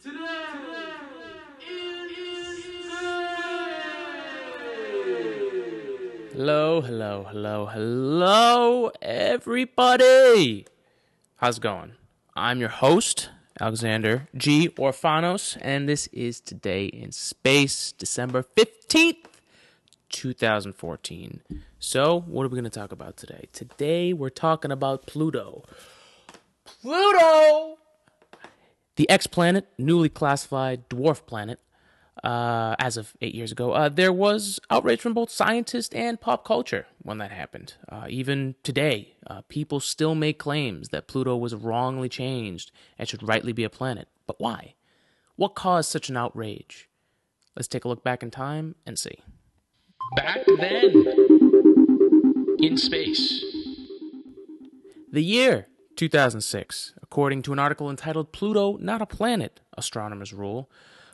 Hello, hello, hello, hello, everybody. How's it going? I'm your host, Alexander G. Orfanos, and this is Today in Space, December 15th, 2014. So, what are we going to talk about today? Today, we're talking about Pluto. Pluto! The X planet, newly classified dwarf planet, uh, as of eight years ago, uh, there was outrage from both scientists and pop culture when that happened. Uh, even today, uh, people still make claims that Pluto was wrongly changed and should rightly be a planet. But why? What caused such an outrage? Let's take a look back in time and see. Back then, in space. The year 2006, according to an article entitled Pluto Not a Planet, Astronomers Rule,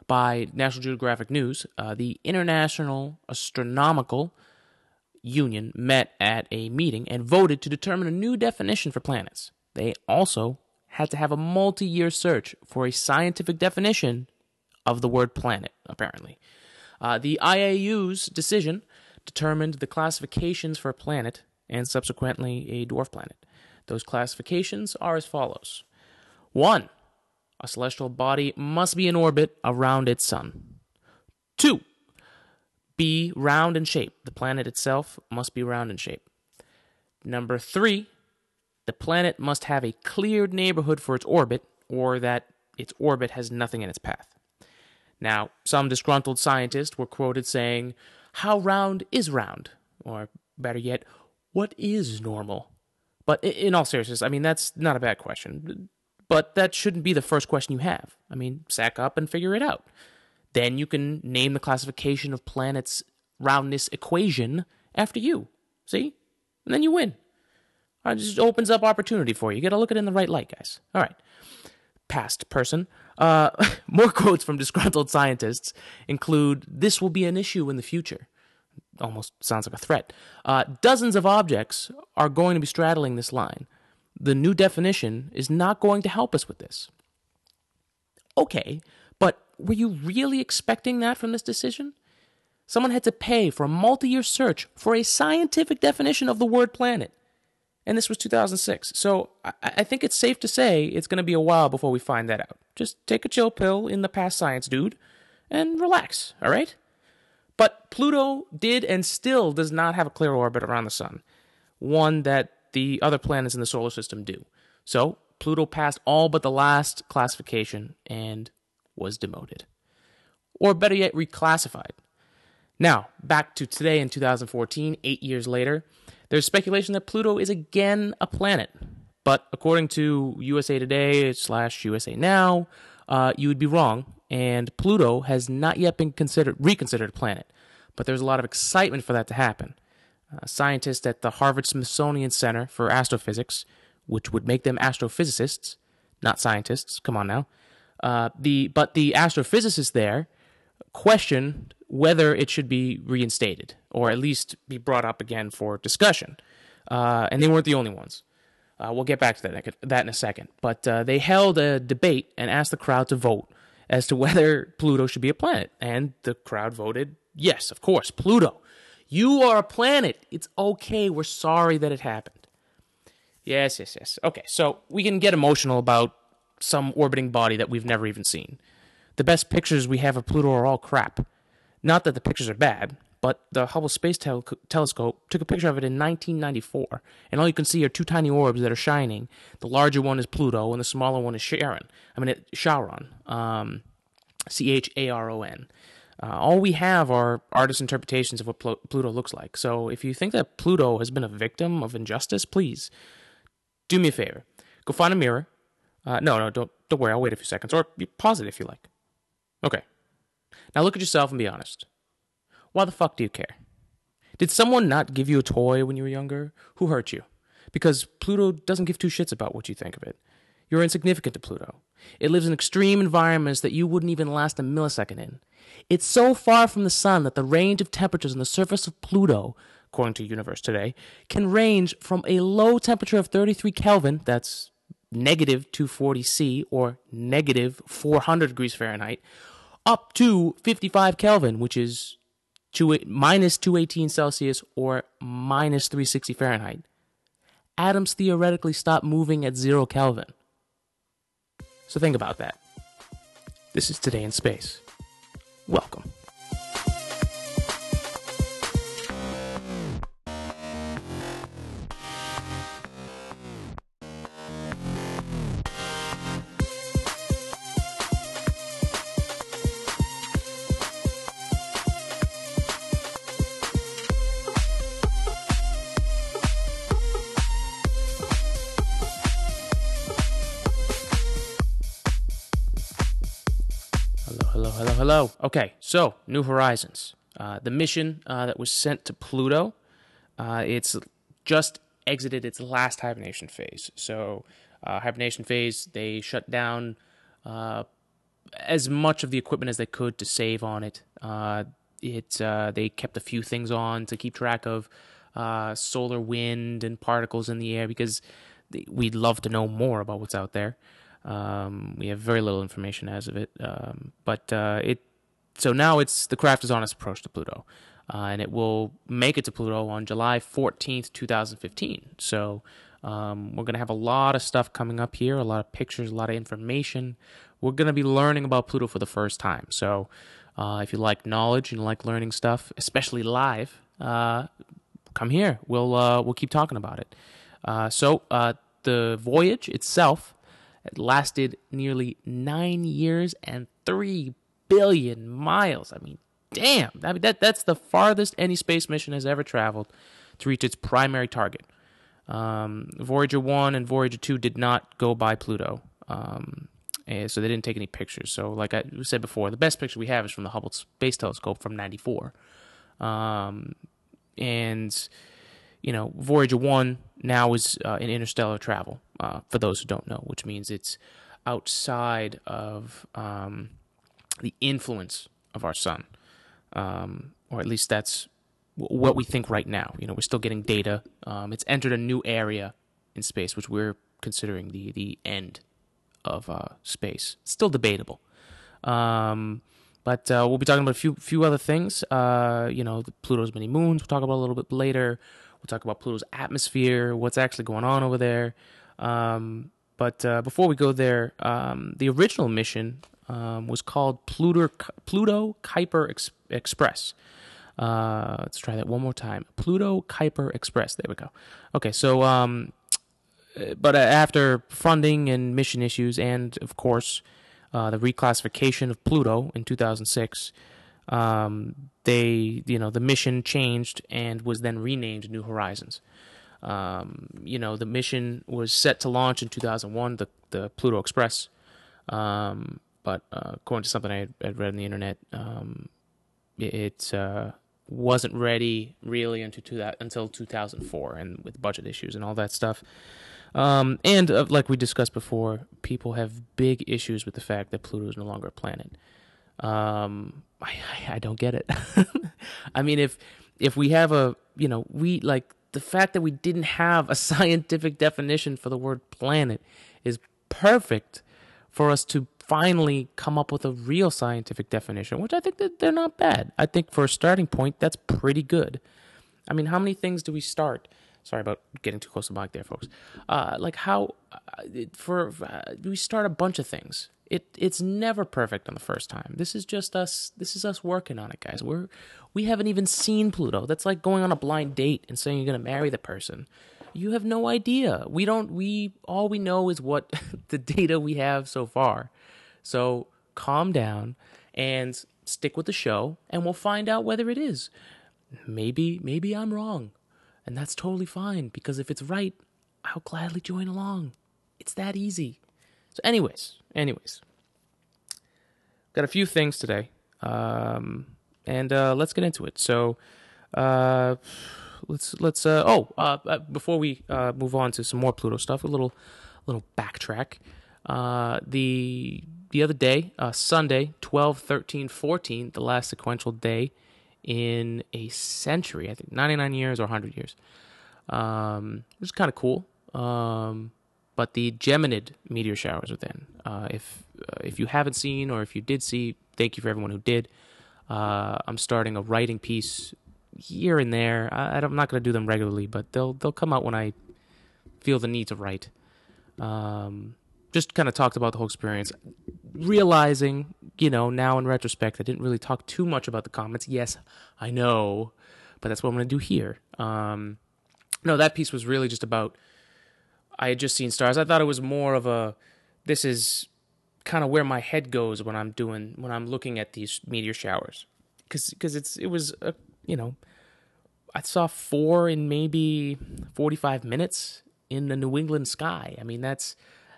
by National Geographic News, uh, the International Astronomical Union met at a meeting and voted to determine a new definition for planets. They also had to have a multi year search for a scientific definition of the word planet, apparently. Uh, the IAU's decision determined the classifications for a planet and subsequently a dwarf planet. Those classifications are as follows 1. A celestial body must be in orbit around its sun. 2. Be round in shape. The planet itself must be round in shape. Number 3. The planet must have a cleared neighborhood for its orbit, or that its orbit has nothing in its path. Now, some disgruntled scientists were quoted saying, How round is round? Or better yet, what is normal? But in all seriousness, I mean, that's not a bad question. But that shouldn't be the first question you have. I mean, sack up and figure it out. Then you can name the classification of planets' roundness equation after you. See? And then you win. It just opens up opportunity for you. You got to look at it in the right light, guys. All right. Past person. Uh, more quotes from disgruntled scientists include This will be an issue in the future. Almost sounds like a threat. Uh, dozens of objects are going to be straddling this line. The new definition is not going to help us with this. Okay, but were you really expecting that from this decision? Someone had to pay for a multi year search for a scientific definition of the word planet. And this was 2006. So I, I think it's safe to say it's going to be a while before we find that out. Just take a chill pill in the past science, dude, and relax, all right? But Pluto did and still does not have a clear orbit around the sun, one that the other planets in the solar system do. So Pluto passed all but the last classification and was demoted. Or better yet, reclassified. Now, back to today in 2014, eight years later, there's speculation that Pluto is again a planet. But according to USA Today slash USA Now, uh, you would be wrong, and Pluto has not yet been considered reconsidered a planet. But there's a lot of excitement for that to happen. Uh, scientists at the Harvard Smithsonian Center for Astrophysics, which would make them astrophysicists, not scientists. Come on now. Uh, the but the astrophysicists there questioned whether it should be reinstated or at least be brought up again for discussion. Uh, and they weren't the only ones. Uh, we'll get back to that, that in a second. But uh, they held a debate and asked the crowd to vote as to whether Pluto should be a planet. And the crowd voted yes, of course, Pluto. You are a planet. It's okay. We're sorry that it happened. Yes, yes, yes. Okay, so we can get emotional about some orbiting body that we've never even seen. The best pictures we have of Pluto are all crap. Not that the pictures are bad, but the Hubble Space Tel- Telescope took a picture of it in 1994, and all you can see are two tiny orbs that are shining. The larger one is Pluto, and the smaller one is Charon. I mean, it, Charon. Um, C H A R O N. Uh, all we have are artist interpretations of what Pl- Pluto looks like. So if you think that Pluto has been a victim of injustice, please do me a favor. Go find a mirror. Uh, no, no, don't don't worry. I'll wait a few seconds, or pause it if you like. Okay. Now look at yourself and be honest. Why the fuck do you care? Did someone not give you a toy when you were younger? Who hurt you? Because Pluto doesn't give two shits about what you think of it. You're insignificant to Pluto. It lives in extreme environments that you wouldn't even last a millisecond in. It's so far from the sun that the range of temperatures on the surface of Pluto, according to Universe Today, can range from a low temperature of 33 Kelvin, that's negative 240 C or negative 400 degrees Fahrenheit up to 55 Kelvin, which is minus 218 Celsius or minus 360 Fahrenheit. Atoms theoretically stop moving at zero Kelvin. So think about that. This is Today in Space. Welcome. Hello. Okay, so New Horizons. Uh, the mission uh, that was sent to Pluto, uh, it's just exited its last hibernation phase. So, uh, hibernation phase, they shut down uh, as much of the equipment as they could to save on it. It they kept a few things on to keep track of solar wind and particles in the air because we'd love to know more about what's out there. Um, we have very little information as of it, um, but uh, it. So now it's the craft is on its approach to Pluto, uh, and it will make it to Pluto on July fourteenth, two thousand fifteen. So um, we're gonna have a lot of stuff coming up here, a lot of pictures, a lot of information. We're gonna be learning about Pluto for the first time. So uh, if you like knowledge and like learning stuff, especially live, uh, come here. We'll uh, we'll keep talking about it. Uh, so the voyage itself it lasted nearly nine years and three billion miles. I mean, damn! I mean that that's the farthest any space mission has ever traveled to reach its primary target. Um, Voyager one and Voyager two did not go by Pluto, um, and so they didn't take any pictures. So, like I said before, the best picture we have is from the Hubble Space Telescope from '94, um, and you know, Voyager 1 now is uh, in interstellar travel, uh, for those who don't know, which means it's outside of um, the influence of our sun. Um, or at least that's w- what we think right now. You know, we're still getting data. Um, it's entered a new area in space, which we're considering the, the end of uh, space. Still debatable. Um, but uh, we'll be talking about a few few other things. Uh, you know, Pluto's many moons. We'll talk about a little bit later. We'll talk about Pluto's atmosphere, what's actually going on over there. Um, but uh, before we go there, um, the original mission um, was called Pluto Pluto Kuiper Ex- Express. Uh, let's try that one more time. Pluto Kuiper Express. There we go. Okay, so um, but uh, after funding and mission issues, and of course uh, the reclassification of Pluto in 2006, um, they you know the mission changed and was then renamed New Horizons. Um, you know the mission was set to launch in 2001, the the Pluto Express, um, but uh, according to something I had, read on the internet, um, it uh, wasn't ready really until until 2004, and with budget issues and all that stuff. Um, and uh, like we discussed before, people have big issues with the fact that Pluto is no longer a planet. Um, I, I, don't get it. I mean, if if we have a you know we like the fact that we didn't have a scientific definition for the word planet is perfect for us to finally come up with a real scientific definition, which I think that they're not bad. I think for a starting point, that's pretty good. I mean, how many things do we start? Sorry about getting too close to the mic there, folks. Uh, like how uh, for uh, we start a bunch of things. It it's never perfect on the first time. This is just us. This is us working on it, guys. We're we haven't even seen Pluto. That's like going on a blind date and saying you're gonna marry the person. You have no idea. We don't. We all we know is what the data we have so far. So calm down and stick with the show, and we'll find out whether it is. Maybe maybe I'm wrong. And that's totally fine because if it's right, I'll gladly join along. It's that easy. So, anyways, anyways, got a few things today, um, and uh, let's get into it. So, uh, let's let's uh, oh uh, before we uh, move on to some more Pluto stuff, a little little backtrack. Uh, the the other day, uh, Sunday, 12, 13, 14, the last sequential day in a century, I think 99 years or 100 years. Um, it was kind of cool. Um, but the Geminid meteor showers within. Uh, if uh, if you haven't seen or if you did see, thank you for everyone who did. Uh, I'm starting a writing piece here and there. I, I'm not going to do them regularly, but they'll they'll come out when I feel the need to write. Um, just kind of talked about the whole experience, realizing, you know, now in retrospect, I didn't really talk too much about the comments. Yes, I know, but that's what I'm going to do here. Um, no, that piece was really just about. I had just seen stars. I thought it was more of a. This is kind of where my head goes when I'm doing when I'm looking at these meteor showers, because because it's it was a you know, I saw four in maybe 45 minutes in the New England sky. I mean that's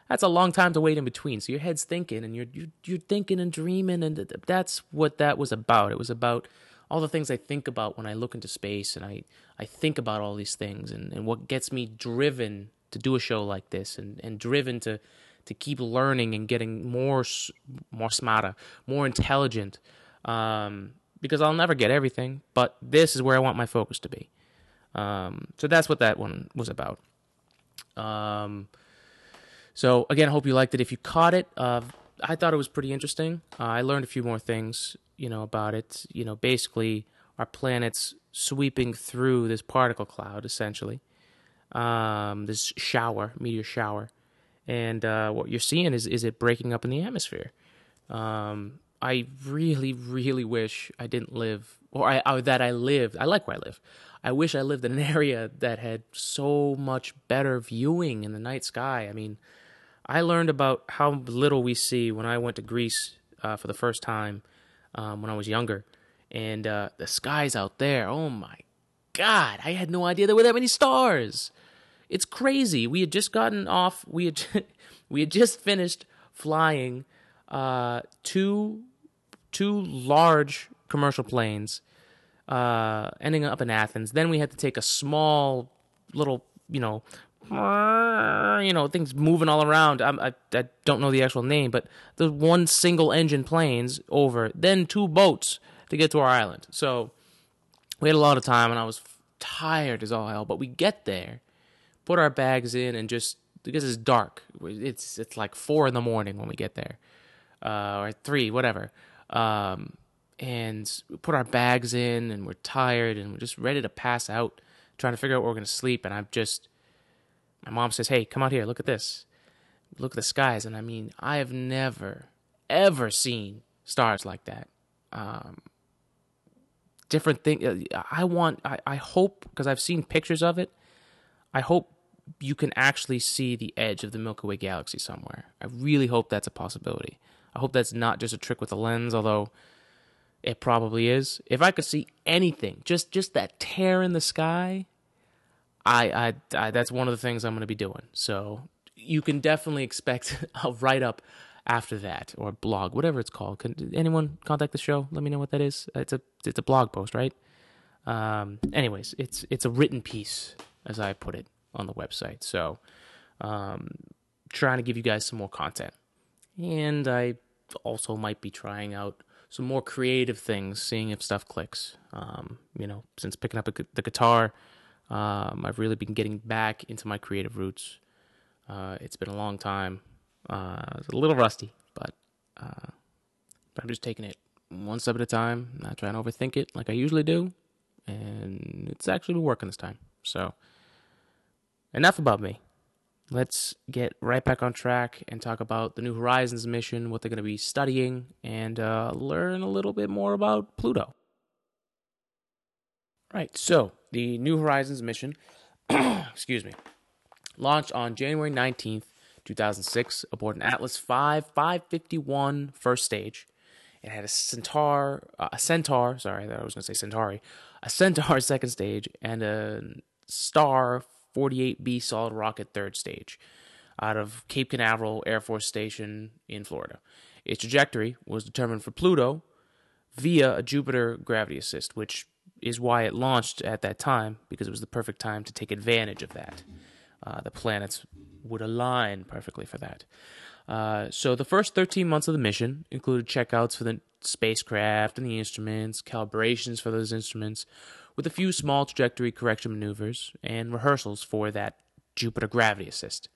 that's a long time to wait in between. So your head's thinking, and you're you're, you're thinking and dreaming, and that's what that was about. It was about all the things I think about when I look into space, and I I think about all these things, and, and what gets me driven to do a show like this, and, and driven to to keep learning and getting more more smarter, more intelligent. Um, because I'll never get everything, but this is where I want my focus to be. Um, so that's what that one was about. Um, so again, hope you liked it. If you caught it, uh, I thought it was pretty interesting. Uh, I learned a few more things, you know, about it. You know, basically, our planet's sweeping through this particle cloud, essentially, um, this shower, meteor shower, and uh, what you're seeing is is it breaking up in the atmosphere. Um, I really, really wish I didn't live, or I or that I lived. I like where I live. I wish I lived in an area that had so much better viewing in the night sky. I mean I learned about how little we see when I went to Greece uh, for the first time um, when I was younger, and uh, the skies out there. Oh my God! I had no idea there were that many stars. It's crazy. We had just gotten off. We had we had just finished flying uh, two two large commercial planes, uh, ending up in Athens. Then we had to take a small little, you know, you know, things moving all around. I, I, I don't know the actual name, but the one single engine planes over, then two boats to get to our island. So we had a lot of time, and I was tired as all hell. But we get there, put our bags in, and just because it's dark, it's it's like four in the morning when we get there, uh, or three, whatever. Um, and we put our bags in, and we're tired, and we're just ready to pass out, trying to figure out where we're gonna sleep. And I'm just my mom says, "Hey, come out here. Look at this. Look at the skies." And I mean, I have never, ever seen stars like that. Um, different thing. Uh, I want. I, I hope because I've seen pictures of it. I hope you can actually see the edge of the Milky Way galaxy somewhere. I really hope that's a possibility. I hope that's not just a trick with a lens, although it probably is. If I could see anything, just just that tear in the sky, I, I, I that's one of the things I'm going to be doing. So you can definitely expect a write up after that or blog, whatever it's called. Can anyone contact the show? Let me know what that is. It's a it's a blog post, right? Um, anyways, it's it's a written piece, as I put it on the website. So, um, trying to give you guys some more content, and I also might be trying out some more creative things, seeing if stuff clicks. Um, you know, since picking up a, the guitar um, I've really been getting back into my creative roots. Uh, it's been a long time. Uh, it's a little rusty, but, uh, but I'm just taking it one step at a time, not trying to overthink it like I usually do. And it's actually been working this time. So, enough about me. Let's get right back on track and talk about the New Horizons mission, what they're going to be studying, and uh, learn a little bit more about Pluto. Right, so the New Horizons mission, excuse me, launched on January 19th, 2006, aboard an Atlas V 551 first stage. It had a Centaur, uh, a Centaur, sorry, I was going to say Centauri, a Centaur second stage, and a Star 48B solid rocket third stage out of Cape Canaveral Air Force Station in Florida. Its trajectory was determined for Pluto via a Jupiter gravity assist, which is why it launched at that time because it was the perfect time to take advantage of that. Uh, the planets would align perfectly for that. Uh, so the first 13 months of the mission included checkouts for the spacecraft and the instruments, calibrations for those instruments, with a few small trajectory correction maneuvers and rehearsals for that Jupiter gravity assist.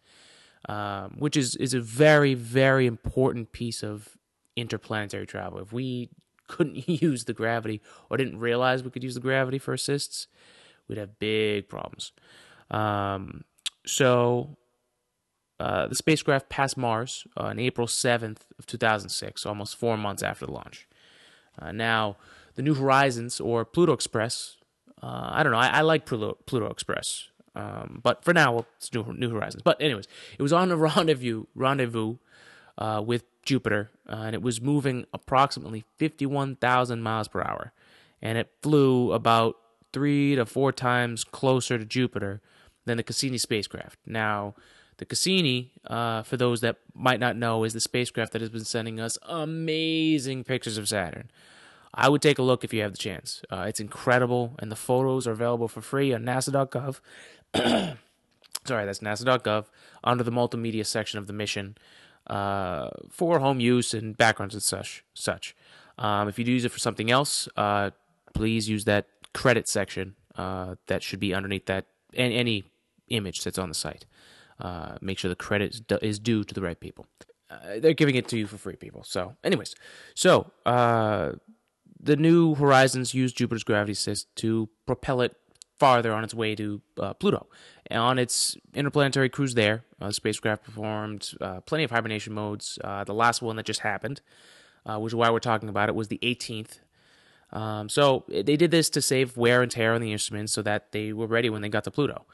um, which is is a very very important piece of interplanetary travel. If we couldn't use the gravity or didn't realize we could use the gravity for assists, we'd have big problems. Um, so uh, the spacecraft passed Mars on April 7th of 2006, almost four months after the launch. Uh, now, the New Horizons or Pluto Express, uh, I don't know, I, I like Pluto, Pluto Express, um, but for now, it's New, New Horizons. But anyways, it was on a rendezvous rendezvous uh, with Jupiter, uh, and it was moving approximately 51,000 miles per hour, and it flew about three to four times closer to Jupiter than the Cassini spacecraft. Now, the Cassini, uh, for those that might not know, is the spacecraft that has been sending us amazing pictures of Saturn. I would take a look if you have the chance. Uh, it's incredible, and the photos are available for free on NASA.gov. Sorry, that's NASA.gov under the multimedia section of the mission uh, for home use and backgrounds and such. Such. Um, if you do use it for something else, uh, please use that credit section uh, that should be underneath that and any image that's on the site. Uh, make sure the credit is due to the right people. Uh, they're giving it to you for free, people. So, anyways, so uh, the new Horizons use Jupiter's gravity assist to propel it farther on its way to uh, Pluto. And on its interplanetary cruise there, uh, the spacecraft performed uh, plenty of hibernation modes. the last one that just happened, which is why we're talking about it, was the 18th. Um, so they did this to save wear and tear on the instruments so that they were ready when they got to Pluto.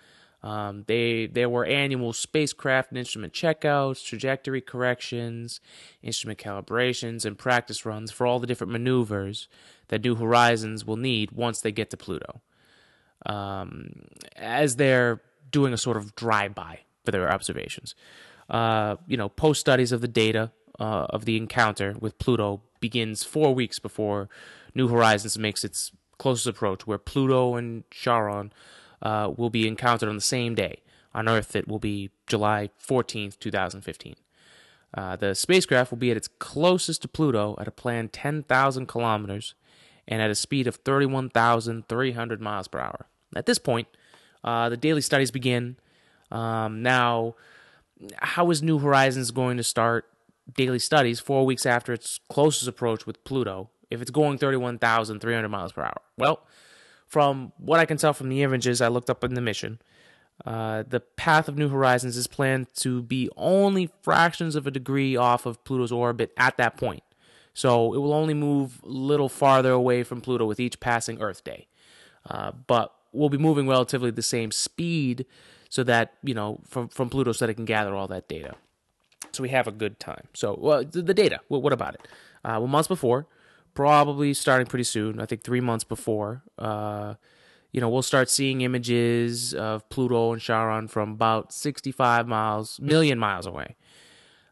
Um, they there were annual spacecraft and instrument checkouts, trajectory corrections, instrument calibrations, and practice runs for all the different maneuvers that New Horizons will need once they get to Pluto. Um, as they're doing a sort of drive-by for their observations, uh, you know, post studies of the data uh, of the encounter with Pluto begins four weeks before New Horizons makes its closest approach, where Pluto and Charon uh, will be encountered on the same day. On Earth, it will be July 14th, 2015. Uh, the spacecraft will be at its closest to Pluto at a planned 10,000 kilometers and at a speed of 31,300 miles per hour. At this point, uh, the daily studies begin. Um, now, how is New Horizons going to start daily studies four weeks after its closest approach with Pluto if it's going 31,300 miles per hour? Well, from what I can tell from the images I looked up in the mission, uh, the path of New Horizons is planned to be only fractions of a degree off of Pluto's orbit at that point. So it will only move a little farther away from Pluto with each passing Earth day. Uh, but we'll be moving relatively the same speed so that, you know, from, from Pluto so that it can gather all that data. So we have a good time. So, well, the, the data, what about it? Uh, well, months before, probably starting pretty soon. I think three months before. Uh, you know, we'll start seeing images of Pluto and Charon from about 65 miles, million miles away.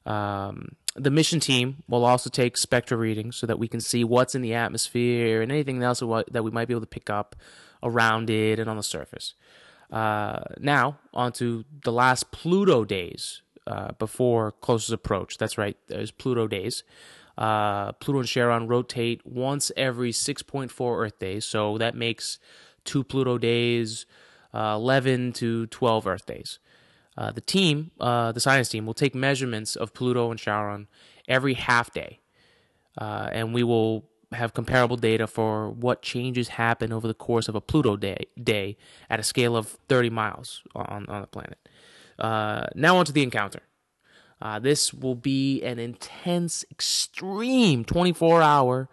Um, the mission team will also take spectra readings so that we can see what's in the atmosphere and anything else that we might be able to pick up around it and on the surface. Uh, now, on to the last Pluto days uh, before closest approach. That's right, there's Pluto days. Uh, Pluto and Charon rotate once every 6.4 Earth days, so that makes two Pluto days, uh, 11 to 12 Earth days. Uh, the team, uh, the science team, will take measurements of Pluto and Charon every half day, uh, and we will have comparable data for what changes happen over the course of a Pluto day, day at a scale of 30 miles on, on the planet. Uh, now, on to the encounter. Uh, this will be an intense, extreme 24 hour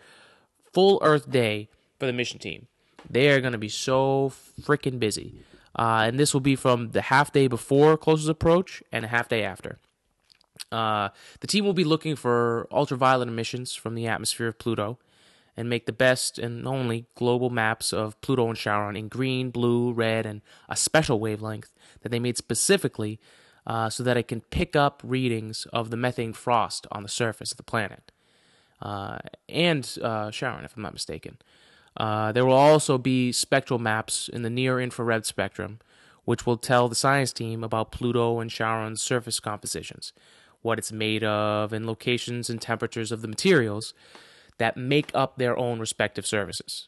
full Earth day for the mission team. They are going to be so freaking busy. Uh, and this will be from the half day before closest approach and a half day after. Uh, the team will be looking for ultraviolet emissions from the atmosphere of Pluto and make the best and only global maps of Pluto and Charon in green, blue, red, and a special wavelength that they made specifically uh, so that it can pick up readings of the methane frost on the surface of the planet. Uh, and uh, Charon, if I'm not mistaken. Uh, there will also be spectral maps in the near infrared spectrum, which will tell the science team about Pluto and Charon's surface compositions, what it's made of, and locations and temperatures of the materials that make up their own respective surfaces.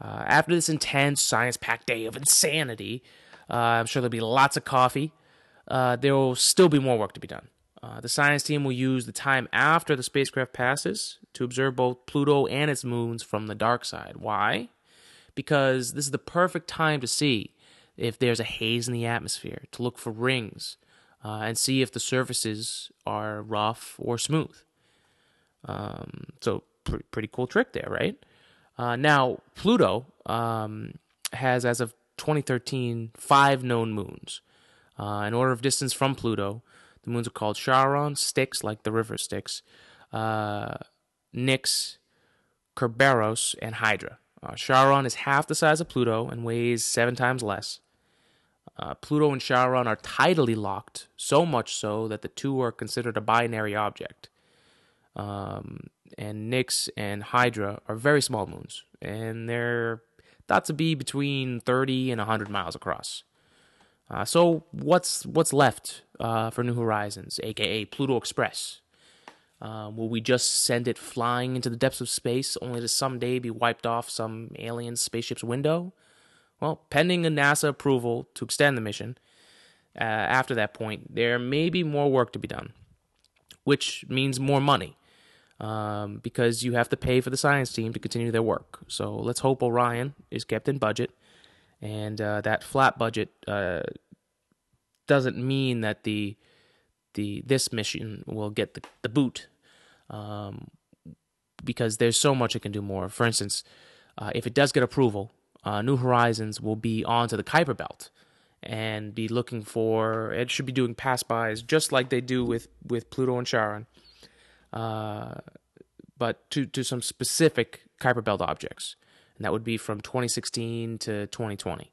Uh, after this intense science packed day of insanity, uh, I'm sure there'll be lots of coffee, uh, there will still be more work to be done. Uh, the science team will use the time after the spacecraft passes to observe both Pluto and its moons from the dark side. Why? Because this is the perfect time to see if there's a haze in the atmosphere, to look for rings, uh, and see if the surfaces are rough or smooth. Um, so, pr- pretty cool trick there, right? Uh, now, Pluto um, has, as of 2013, five known moons. Uh, in order of distance from Pluto, the moons are called Charon, Styx, like the river Styx, uh, Nix, Kerberos, and Hydra. Uh, Charon is half the size of Pluto and weighs seven times less. Uh, Pluto and Charon are tidally locked, so much so that the two are considered a binary object. Um, and Nix and Hydra are very small moons, and they're thought to be between 30 and 100 miles across. Uh, so what's what's left uh, for New Horizons, aka Pluto Express? Uh, will we just send it flying into the depths of space, only to someday be wiped off some alien spaceship's window? Well, pending a NASA approval to extend the mission, uh, after that point, there may be more work to be done, which means more money. Um, because you have to pay for the science team to continue their work. So let's hope Orion is kept in budget and uh, that flat budget uh, doesn't mean that the the this mission will get the, the boot um, because there's so much it can do more. For instance, uh, if it does get approval, uh, New Horizons will be onto the Kuiper Belt and be looking for. It should be doing pass bys just like they do with with Pluto and Charon, uh, but to to some specific Kuiper Belt objects and that would be from 2016 to 2020.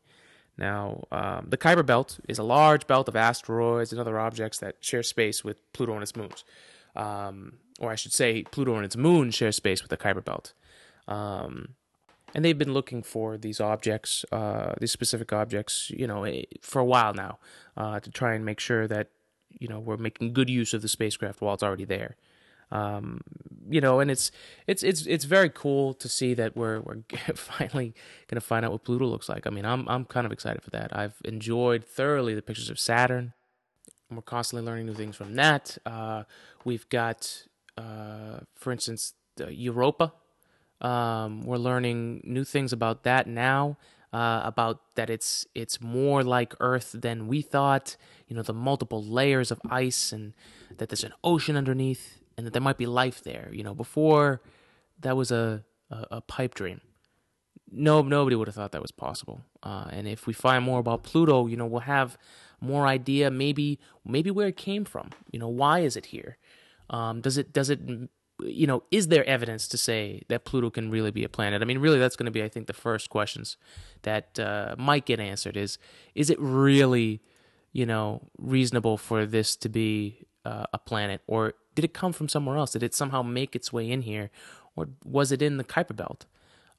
Now, um, the Kuiper Belt is a large belt of asteroids and other objects that share space with Pluto and its moons. Um, or I should say, Pluto and its moon share space with the Kuiper Belt. Um, and they've been looking for these objects, uh, these specific objects, you know, eh, for a while now, uh, to try and make sure that, you know, we're making good use of the spacecraft while it's already there. Um, you know, and it's it's it's it's very cool to see that we're we're finally to find out what Pluto looks like. I mean, I'm I'm kind of excited for that. I've enjoyed thoroughly the pictures of Saturn. We're constantly learning new things from that. Uh, we've got, uh, for instance, Europa. Um, we're learning new things about that now. Uh, about that it's it's more like Earth than we thought. You know, the multiple layers of ice and that there's an ocean underneath and that there might be life there. You know, before that was a a, a pipe dream. No, nobody would have thought that was possible. Uh, and if we find more about Pluto, you know, we'll have more idea. Maybe maybe where it came from. You know, why is it here? Um, does it does it you know is there evidence to say that Pluto can really be a planet? I mean, really, that's going to be I think the first questions that uh, might get answered. Is is it really you know reasonable for this to be uh, a planet, or did it come from somewhere else? Did it somehow make its way in here, or was it in the Kuiper Belt?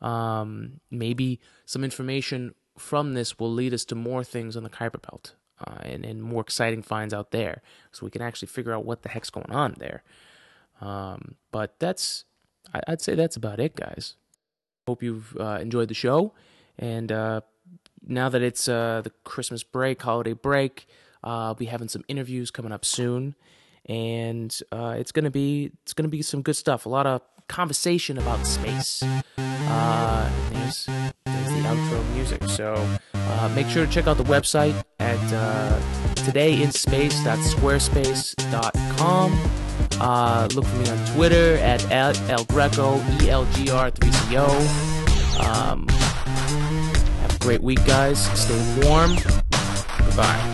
Um, maybe some information from this will lead us to more things on the Kuiper Belt uh, and, and more exciting finds out there, so we can actually figure out what the heck's going on there. Um, but that's, I, would say that's about it, guys. Hope you've uh, enjoyed the show, and uh, now that it's uh, the Christmas break, holiday break, uh, I'll be having some interviews coming up soon and uh, it's gonna be it's gonna be some good stuff. A lot of conversation about space. Uh, there's, there's the outro music. So uh, make sure to check out the website at uh, todayinspace.squarespace.com. Uh, look for me on Twitter at El, Greco, E L G R 3CO. Um, have a great week, guys. Stay warm. Goodbye.